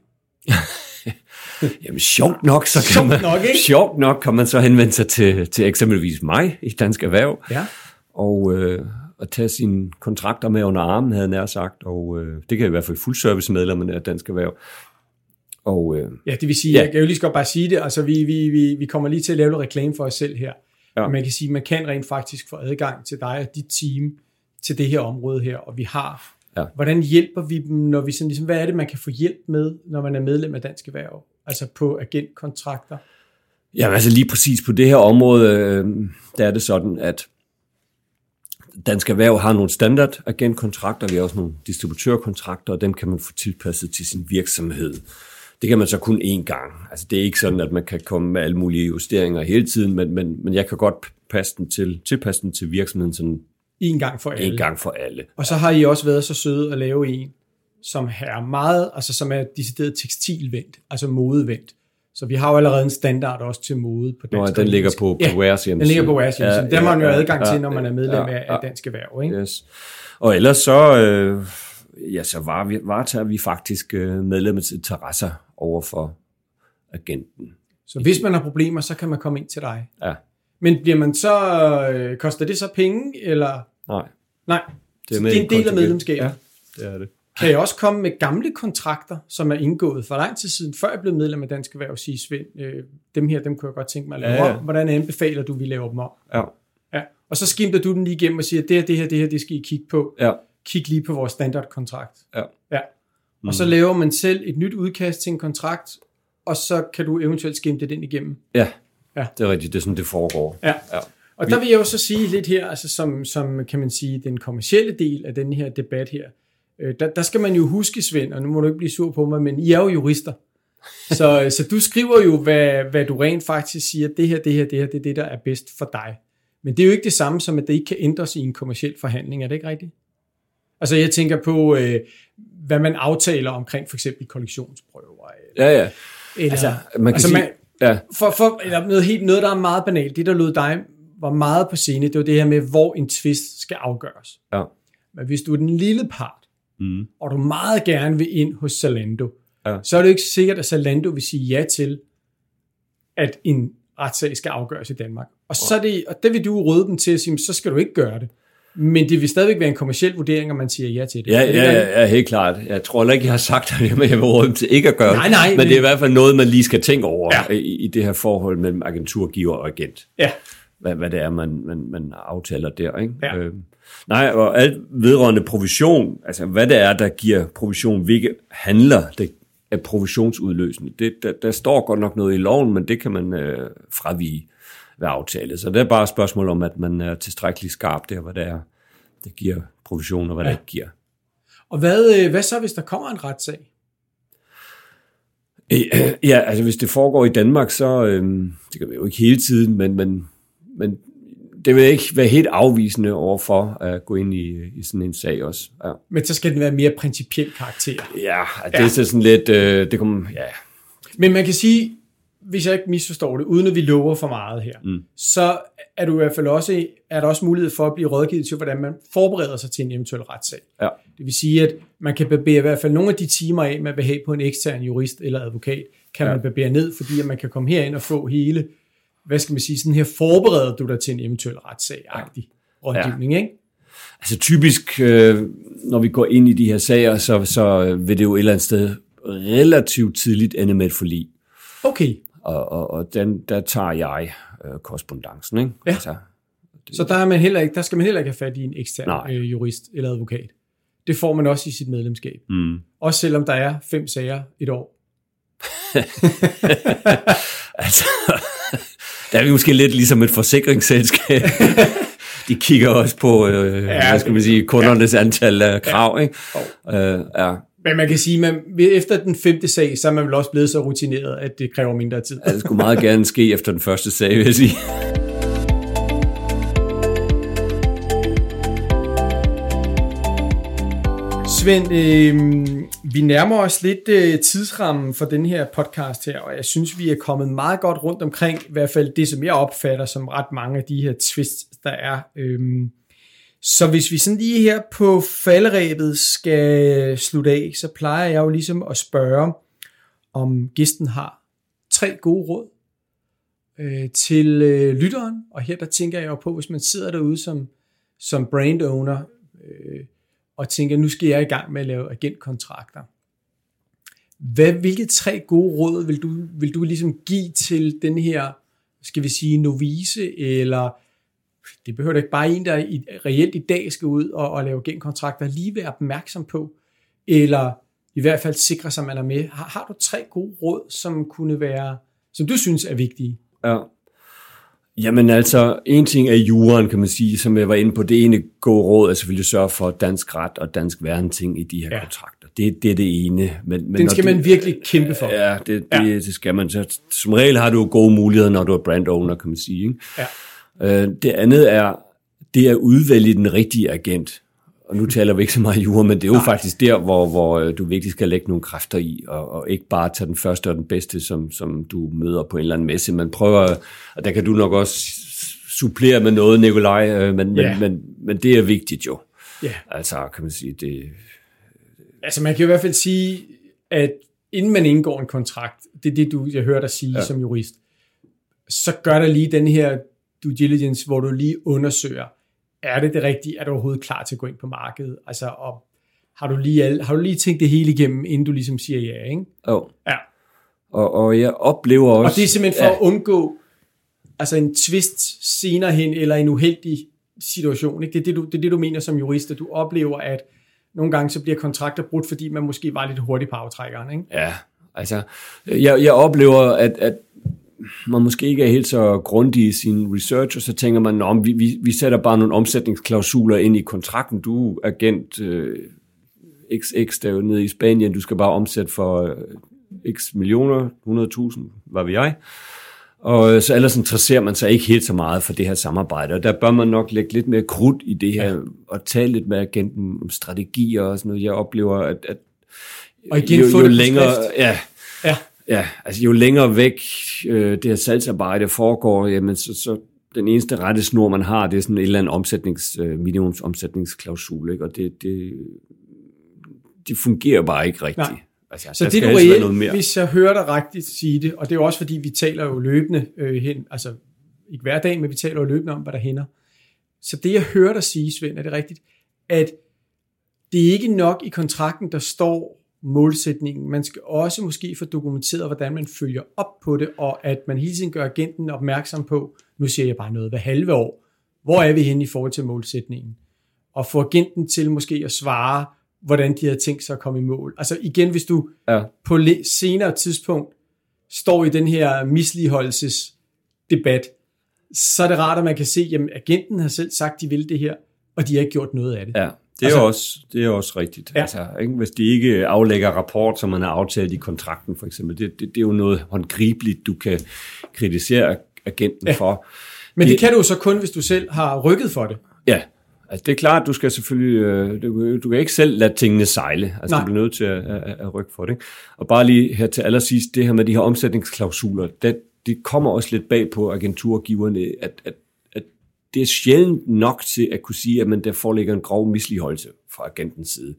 S1: (laughs)
S2: Jamen sjovt nok, så kan man, nok, ikke? sjovt nok kan man så henvende sig til, til eksempelvis mig i Dansk Erhverv,
S1: ja.
S2: og, øh, og tage sine kontrakter med under armen, havde jeg nær sagt, og øh, det kan i hvert fald fuldservice-medlemmerne af Dansk Erhverv.
S1: Og, øh, ja, det vil sige, ja. jeg kan jo lige så godt bare sige det, altså vi, vi, vi, vi kommer lige til at lave noget reklame for os selv her. Ja. man kan sige, man kan rent faktisk få adgang til dig og dit team til det her område her, og vi har, ja. hvordan hjælper vi dem, når vi sådan ligesom, hvad er det, man kan få hjælp med, når man er medlem af Dansk Erhverv, altså på agentkontrakter?
S2: Ja, altså lige præcis på det her område, øh, der er det sådan, at Dansk Erhverv har nogle standard agentkontrakter, vi har også nogle distributørkontrakter, og dem kan man få tilpasset til sin virksomhed. Det kan man så kun én gang. Altså det er ikke sådan, at man kan komme med alle mulige justeringer hele tiden, men, men, men jeg kan godt passe den til, tilpasse den til virksomheden sådan
S1: en gang for alle.
S2: En gang for alle.
S1: Og så har I også været så søde at lave en, som er meget, altså som er decideret tekstilvendt, altså modevendt. Så vi har jo allerede en standard også til mode på dansk.
S2: Nå, den ligger på, på ja, Wares
S1: hjemmeside. den ligger på Wares hjemmeside. Ja, den har man jo adgang ja, til, når man er medlem ja, af, Dansk Erhverv. Ikke?
S2: Yes. Og ellers så, øh, ja, så var varetager vi faktisk øh, medlemmets interesser over for agenten.
S1: Så hvis man har problemer, så kan man komme ind til dig?
S2: Ja.
S1: Men bliver man så, øh, koster det så penge, eller?
S2: Nej.
S1: Nej, det er, det er en del af medlemskabet?
S2: Ja, det er det.
S1: Kan jeg også komme med gamle kontrakter, som er indgået for lang tid siden, før jeg blev medlem af Dansk Erhverv, og sige, Svend, øh, dem her, dem kunne jeg godt tænke mig at lave ja, ja. om. Hvordan anbefaler du, vi laver dem om?
S2: Ja.
S1: ja. Og så skimter du den lige igennem og siger, det her, det her, det her, det skal I kigge på.
S2: Ja.
S1: Kig lige på vores standardkontrakt.
S2: Ja.
S1: ja. Mm. Og så laver man selv et nyt udkast til en kontrakt, og så kan du eventuelt skimte den igennem.
S2: Ja, ja. det er rigtigt. Det er sådan, det foregår.
S1: Ja. ja. Og der vil jeg jo så sige lidt her, altså som, som kan man sige, den kommercielle del af den her debat her, øh, der, der skal man jo huske, Svend, og nu må du ikke blive sur på mig, men I er jo jurister. (laughs) Så, så du skriver jo, hvad, hvad du rent faktisk siger, det her, det her, det her, det er det, der er bedst for dig. Men det er jo ikke det samme som, at det ikke kan ændres i en kommersiel forhandling, er det ikke rigtigt? Altså jeg tænker på, øh, hvad man aftaler omkring for eksempel kollektionsprøver.
S2: Eller, ja, ja.
S1: Eller, altså, man kan altså, sige, man, ja. For, for eller noget, helt, noget, der er meget banalt, det der lød dig var meget på scene, det var det her med, hvor en twist skal afgøres.
S2: Ja.
S1: Men hvis du er den lille part,
S2: mm.
S1: og du meget gerne vil ind hos Zalando, ja. så er det jo ikke sikkert, at Zalando vil sige ja til, at en retssag skal afgøres i Danmark. Og, så er det, og det vil du råde dem til at sige, så skal du ikke gøre det. Men det vil stadigvæk være en kommersiel vurdering, om man siger ja til det.
S2: Ja,
S1: det
S2: ja, ja, ja, helt klart. Jeg tror heller ikke, jeg har sagt, at jeg vil råde til ikke at gøre
S1: nej, nej,
S2: men, men det er i hvert fald noget, man lige skal tænke over ja. i, i det her forhold mellem agenturgiver og agent.
S1: Ja.
S2: Hvad, hvad det er, man, man, man aftaler der. Ikke?
S1: Ja. Øh,
S2: nej, og alt vedrørende provision, altså hvad det er, der giver provision, hvilke handler der er provisionsudløsende. Det, der, der står godt nok noget i loven, men det kan man øh, fravige ved aftale. Så det er bare et spørgsmål om, at man er tilstrækkeligt skarp der, hvad det er, der giver provision, og hvad ja. det ikke giver.
S1: Og hvad, øh, hvad så, hvis der kommer en retssag? (clears throat)
S2: Ja, altså hvis det foregår i Danmark, så, øh, det kan vi jo ikke hele tiden, men, men, men det vil ikke være helt afvisende overfor at gå ind i, i sådan en sag også. Ja.
S1: Men så skal den være mere principiel karakter.
S2: Ja, det ja. er så sådan lidt, øh, det kommer, ja.
S1: Men man kan sige, hvis jeg ikke misforstår det, uden at vi lover for meget her,
S2: mm.
S1: så er du i hvert fald også, er der også mulighed for at blive rådgivet til, hvordan man forbereder sig til en eventuel retssag.
S2: Ja.
S1: Det vil sige, at man kan barbere i hvert fald nogle af de timer af, man vil have på en ekstern jurist eller advokat, kan ja. man barbere ned, fordi at man kan komme herind og få hele hvad skal man sige, sådan her forbereder du dig til en eventuel retssag-agtig rådgivning, ikke?
S2: Altså typisk, øh, når vi går ind i de her sager, så, så vil det jo et eller andet sted relativt tidligt ende med et forlig.
S1: Okay,
S2: Og, og, og den, der tager jeg øh, korrespondancen. Ikke?
S1: Ja.
S2: Altså,
S1: så der, er man heller ikke, der skal man heller ikke have fat i en ekstern
S2: Nej.
S1: øh, jurist eller advokat. Det får man også i sit medlemskab.
S2: mm.
S1: Også selvom der er fem sager et år. (laughs)
S2: altså, der er vi måske lidt ligesom et forsikringsselskab. (laughs) De kigger også på, øh, ja, hvad skal man sige, kundernes ja. antal af krav. Ikke? Øh, ja.
S1: Men man kan sige, at efter den femte sag, så er man vel også blevet så rutineret, at det kræver mindre tid.
S2: Ja, det skulle meget gerne ske efter den første sag, vil jeg sige.
S1: Svend, øh, vi nærmer os lidt øh, tidsrammen for den her podcast her, og jeg synes, vi er kommet meget godt rundt omkring, i hvert fald det, som jeg opfatter som ret mange af de her twists, der er. Øh, så hvis vi sådan lige her på falderæbet skal slutte af, så plejer jeg jo ligesom at spørge, om gæsten har tre gode råd øh, til øh, lytteren. Og her der tænker jeg jo på, hvis man sidder derude som, som brand owner, øh, og tænker, nu skal jeg i gang med at lave agentkontrakter. Hvad, hvilke tre gode råd vil du, vil du ligesom give til den her, skal vi sige, novice, eller det behøver ikke bare en, der i, reelt i dag skal ud og, og lave agentkontrakter, lige være opmærksom på, eller i hvert fald sikre sig, at man er med. Har, har du tre gode råd, som kunne være, som du synes er vigtige?
S2: Ja. Jamen altså, en ting er juren, kan man sige, som jeg var inde på. Det ene gode råd er selvfølgelig at sørge for dansk ret og dansk værneting i de her
S1: Ja.
S2: kontrakter. Det, det er det ene. Men, men
S1: Den skal
S2: det,
S1: man virkelig kæmpe for.
S2: Ja, det, det,
S1: Ja.
S2: det skal man. Så, som regel har du gode muligheder, når du er brand owner, kan man sige. Ikke?
S1: Ja.
S2: Øh, det andet er, det er at udvælge den rigtige agent. Og nu taler vi ikke så meget jura, men det er jo
S1: Nej.
S2: Faktisk der, hvor, hvor øh, du virkelig skal lægge nogle kræfter i, og, og ikke bare tage den første og den bedste, som, som du møder på en eller anden messe. Man prøver, og der kan du nok også supplere med noget, Nikolaj, øh, men,
S1: Ja.
S2: men, men, men det er vigtigt jo.
S1: Ja.
S2: Altså, kan man sige, det,
S1: Altså man kan i hvert fald sige, at inden man indgår en kontrakt, det er det, du, jeg hører dig sige. Ja. som jurist, så gør der lige den her due diligence, hvor du lige undersøger, er det det rigtige, er du overhovedet klar til at gå ind på markedet? Altså, og har du lige, har du lige tænkt det hele igennem, inden du ligesom siger ja, ikke?
S2: oh.
S1: Ja.
S2: og, og jeg oplever også...
S1: Og det er simpelthen for ja. at undgå altså en twist senere hen, eller en uheldig situation. Ikke? Det, er det, du, det er det, du mener som jurist, at du oplever, at nogle gange så bliver kontrakter brudt, fordi man måske var lidt hurtig på aftrækkeren. Ikke?
S2: Ja, altså, jeg, jeg oplever, at, at man måske ikke er helt så grundig i sin research, og så tænker man, om vi, vi, vi sætter bare nogle omsætningsklausuler ind i kontrakten. Du er agent øh, XX, der er nede i Spanien, du skal bare omsætte for øh, x millioner, 100.000, hvad ved jeg. Og øh, så ellers interesserer man sig ikke helt så meget for det her samarbejde, og der bør man nok lægge lidt mere krudt i det her, og tale lidt med agenten om strategier og sådan noget. Jeg oplever, at, at
S1: Og igen,
S2: jo, jo længere, ja,
S1: Ja.
S2: Altså jo længere væk øh, det her salgsarbejde foregår, jamen så, så den eneste rette snor, man har, det er sådan en eller anden omsætnings, øh, minimumsomsætningsklausul, ikke? og det, det, det fungerer bare ikke rigtigt.
S1: Nej.
S2: Altså,
S1: Så det
S2: helst være
S1: reelt,
S2: noget mere.
S1: hvis jeg hører dig rigtigt sige det, og det er jo også fordi, vi taler jo løbende øh, hen, altså ikke hver dag, men vi taler jo løbende om, hvad der hænder. Så det jeg hører dig sige, Svend, er det rigtigt, at det er ikke nok i kontrakten, der står målsætningen. Man skal også måske få dokumenteret, hvordan man følger op på det, og at man hele tiden gør agenten opmærksom på, nu siger jeg bare noget hver halve år, hvor er vi henne i forhold til målsætningen? Og få agenten til måske at svare, hvordan de har tænkt sig at komme i mål. Altså igen, hvis du
S2: Ja.
S1: på senere tidspunkt står i den her misligeholdelsesdebat, så er det rart, at man kan se, at agenten har selv sagt, de vil det her, og de har ikke gjort noget af det.
S2: Ja, det er,
S1: Altså-
S2: også, det er også rigtigt.
S1: Ja.
S2: Altså, ikke? Hvis de ikke aflægger rapport, som man har aftalt i kontrakten for eksempel, det, det, det er jo noget håndgribeligt, du kan kritisere agenten
S1: Ja.
S2: for.
S1: Men det
S2: Det-
S1: kan du så kun, hvis du selv har rykket for det.
S2: Ja, altså det er klart, du skal selvfølgelig, øh, du, du kan ikke selv lade tingene sejle, altså
S1: Nej.
S2: du bliver nødt til at, at, at rykke for det. ikke? Og bare lige her til allersidst, det her med de her omsætningsklausuler, det, det kommer også lidt bag på agenturgiverne, at, at det er sjældent nok til at kunne sige, at man der foreligger en grov misligeholdelse fra agentens side.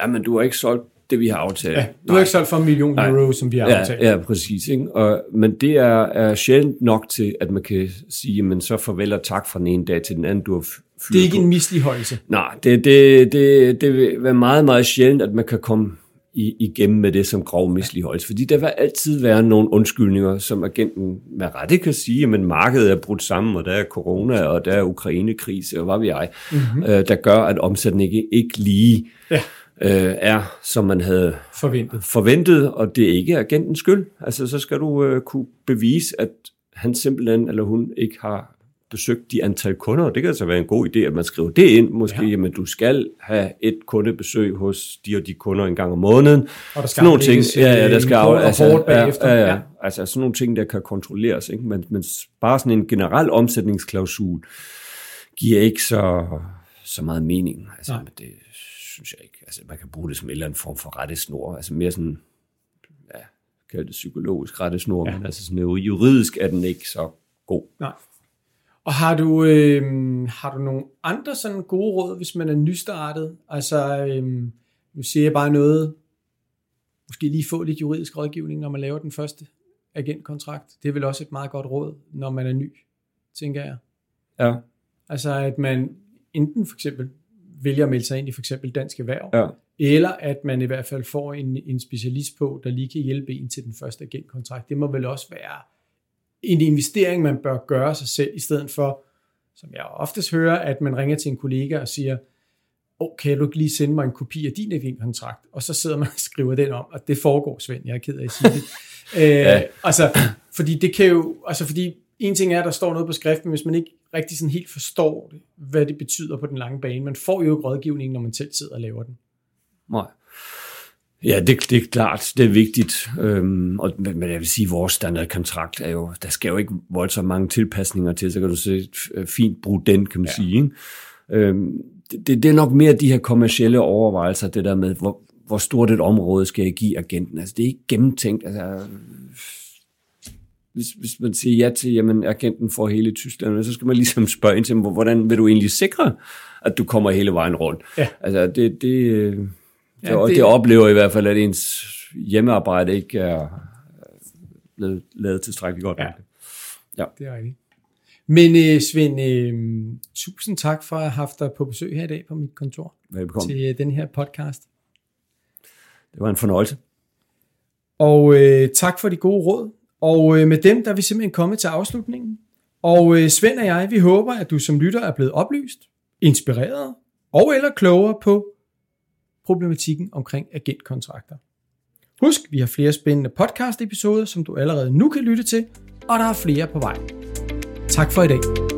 S2: Jamen, du har ikke solgt det vi har aftalt.
S1: Ja, du har ikke solgt for en million euro, som vi har aftalt.
S2: Ja, ja præcis. Ikke? Og, men det er, er sjældent nok til, at man kan sige, men så farvel og tak fra den ene dag til den anden, du har
S1: det er ikke på. en misligeholdelse.
S2: Nej, det, det, det, det vil være meget, meget sjældent, at man kan komme igennem med det som grov misligeholdelse. Fordi der vil altid være nogle undskyldninger, som agenten med rette kan sige, at markedet er brudt sammen, og der er corona, og der er Ukraine-krise, og hvad vi jeg, mm-hmm. øh, der gør, at omsætningen ikke, ikke lige ja. øh, er, som man havde
S1: forventet.
S2: forventet, og det er ikke agentens skyld. Altså, så skal du øh, kunne bevise, at han simpelthen eller hun ikke har besøgt de antal kunder, det kan altså være en god idé, at man skriver det ind, måske, ja. jamen du skal have et kundebesøg hos de og de kunder en gang om måneden.
S1: Og der skal nogle ting, ja, ja, der skal af,
S2: altså, ja, ja, ja, altså sådan nogle ting, der kan kontrolleres, ikke? Men, men bare sådan en generel omsætningsklausul giver ikke så, så meget mening. Altså, men det synes jeg ikke. Altså, man kan bruge det som en eller anden form for rettesnor, altså mere sådan, ja, kalde det psykologisk rettesnor, ja. men altså sådan juridisk er den ikke så god.
S1: Nej. Og har du, øh, har du nogle andre sådan gode råd, hvis man er nystartet? Altså, øh, nu siger jeg bare noget, måske lige få lidt juridisk rådgivning, når man laver den første agentkontrakt. Det er vel også et meget godt råd, når man er ny, tænker jeg.
S2: Ja.
S1: Altså, at man enten for eksempel vælger at melde sig ind i for eksempel Dansk Erhverv,
S2: ja.
S1: eller at man i hvert fald får en, en specialist på, der lige kan hjælpe en til den første agentkontrakt. Det må vel også være en investering, man bør gøre sig selv, i stedet for, som jeg oftest hører, at man ringer til en kollega og siger, oh, kan du ikke lige sende mig en kopi af din kontrakt? Og så sidder man og skriver den om, og det foregår, Svend, jeg er ked af at sige det. (laughs) ja. øh, altså, fordi det kan jo, altså fordi en ting er, at der står noget på skrift, men hvis man ikke rigtig sådan helt forstår det, hvad det betyder på den lange bane, man får jo ikke rådgivning, når man selv sidder og laver den.
S2: Nej. Ja, det, det er klart, det er vigtigt. Øhm, og, men jeg vil sige, at vores standardkontrakt er jo, der skal jo ikke voldsomt mange tilpasninger til, så kan du se fint bruge den, kan man ja. sige. Ikke? Øhm, det, det er nok mere de her kommercielle overvejelser, det der med, hvor, hvor stort et område skal jeg give agenten. Altså, det er ikke gennemtænkt. Altså, hvis, hvis man siger ja til, jamen agenten får hele Tyskland, så skal man ligesom spørge ind til, hvordan vil du egentlig sikre, at du kommer hele vejen rundt? Ja. Altså, det, det, Ja, det, det oplever i hvert fald, at ens hjemmearbejde ikke er blevet lavet tilstrækkeligt godt.
S1: Ja, ja. det er rigtigt. Men øh, Svend, øh, tusind tak for at have haft dig på besøg her i dag på mit kontor.
S2: Velbekomme.
S1: Til øh, den her podcast.
S2: Det var en fornøjelse.
S1: Og øh, tak for de gode råd. Og øh, med dem, der er vi simpelthen kommet til afslutningen. Og øh, Svend og jeg, vi håber, at du som lytter er blevet oplyst, inspireret og eller klogere på problematikken omkring agentkontrakter. Husk, vi har flere spændende podcast-episoder, som du allerede nu kan lytte til, og der er flere på vej. Tak for i dag.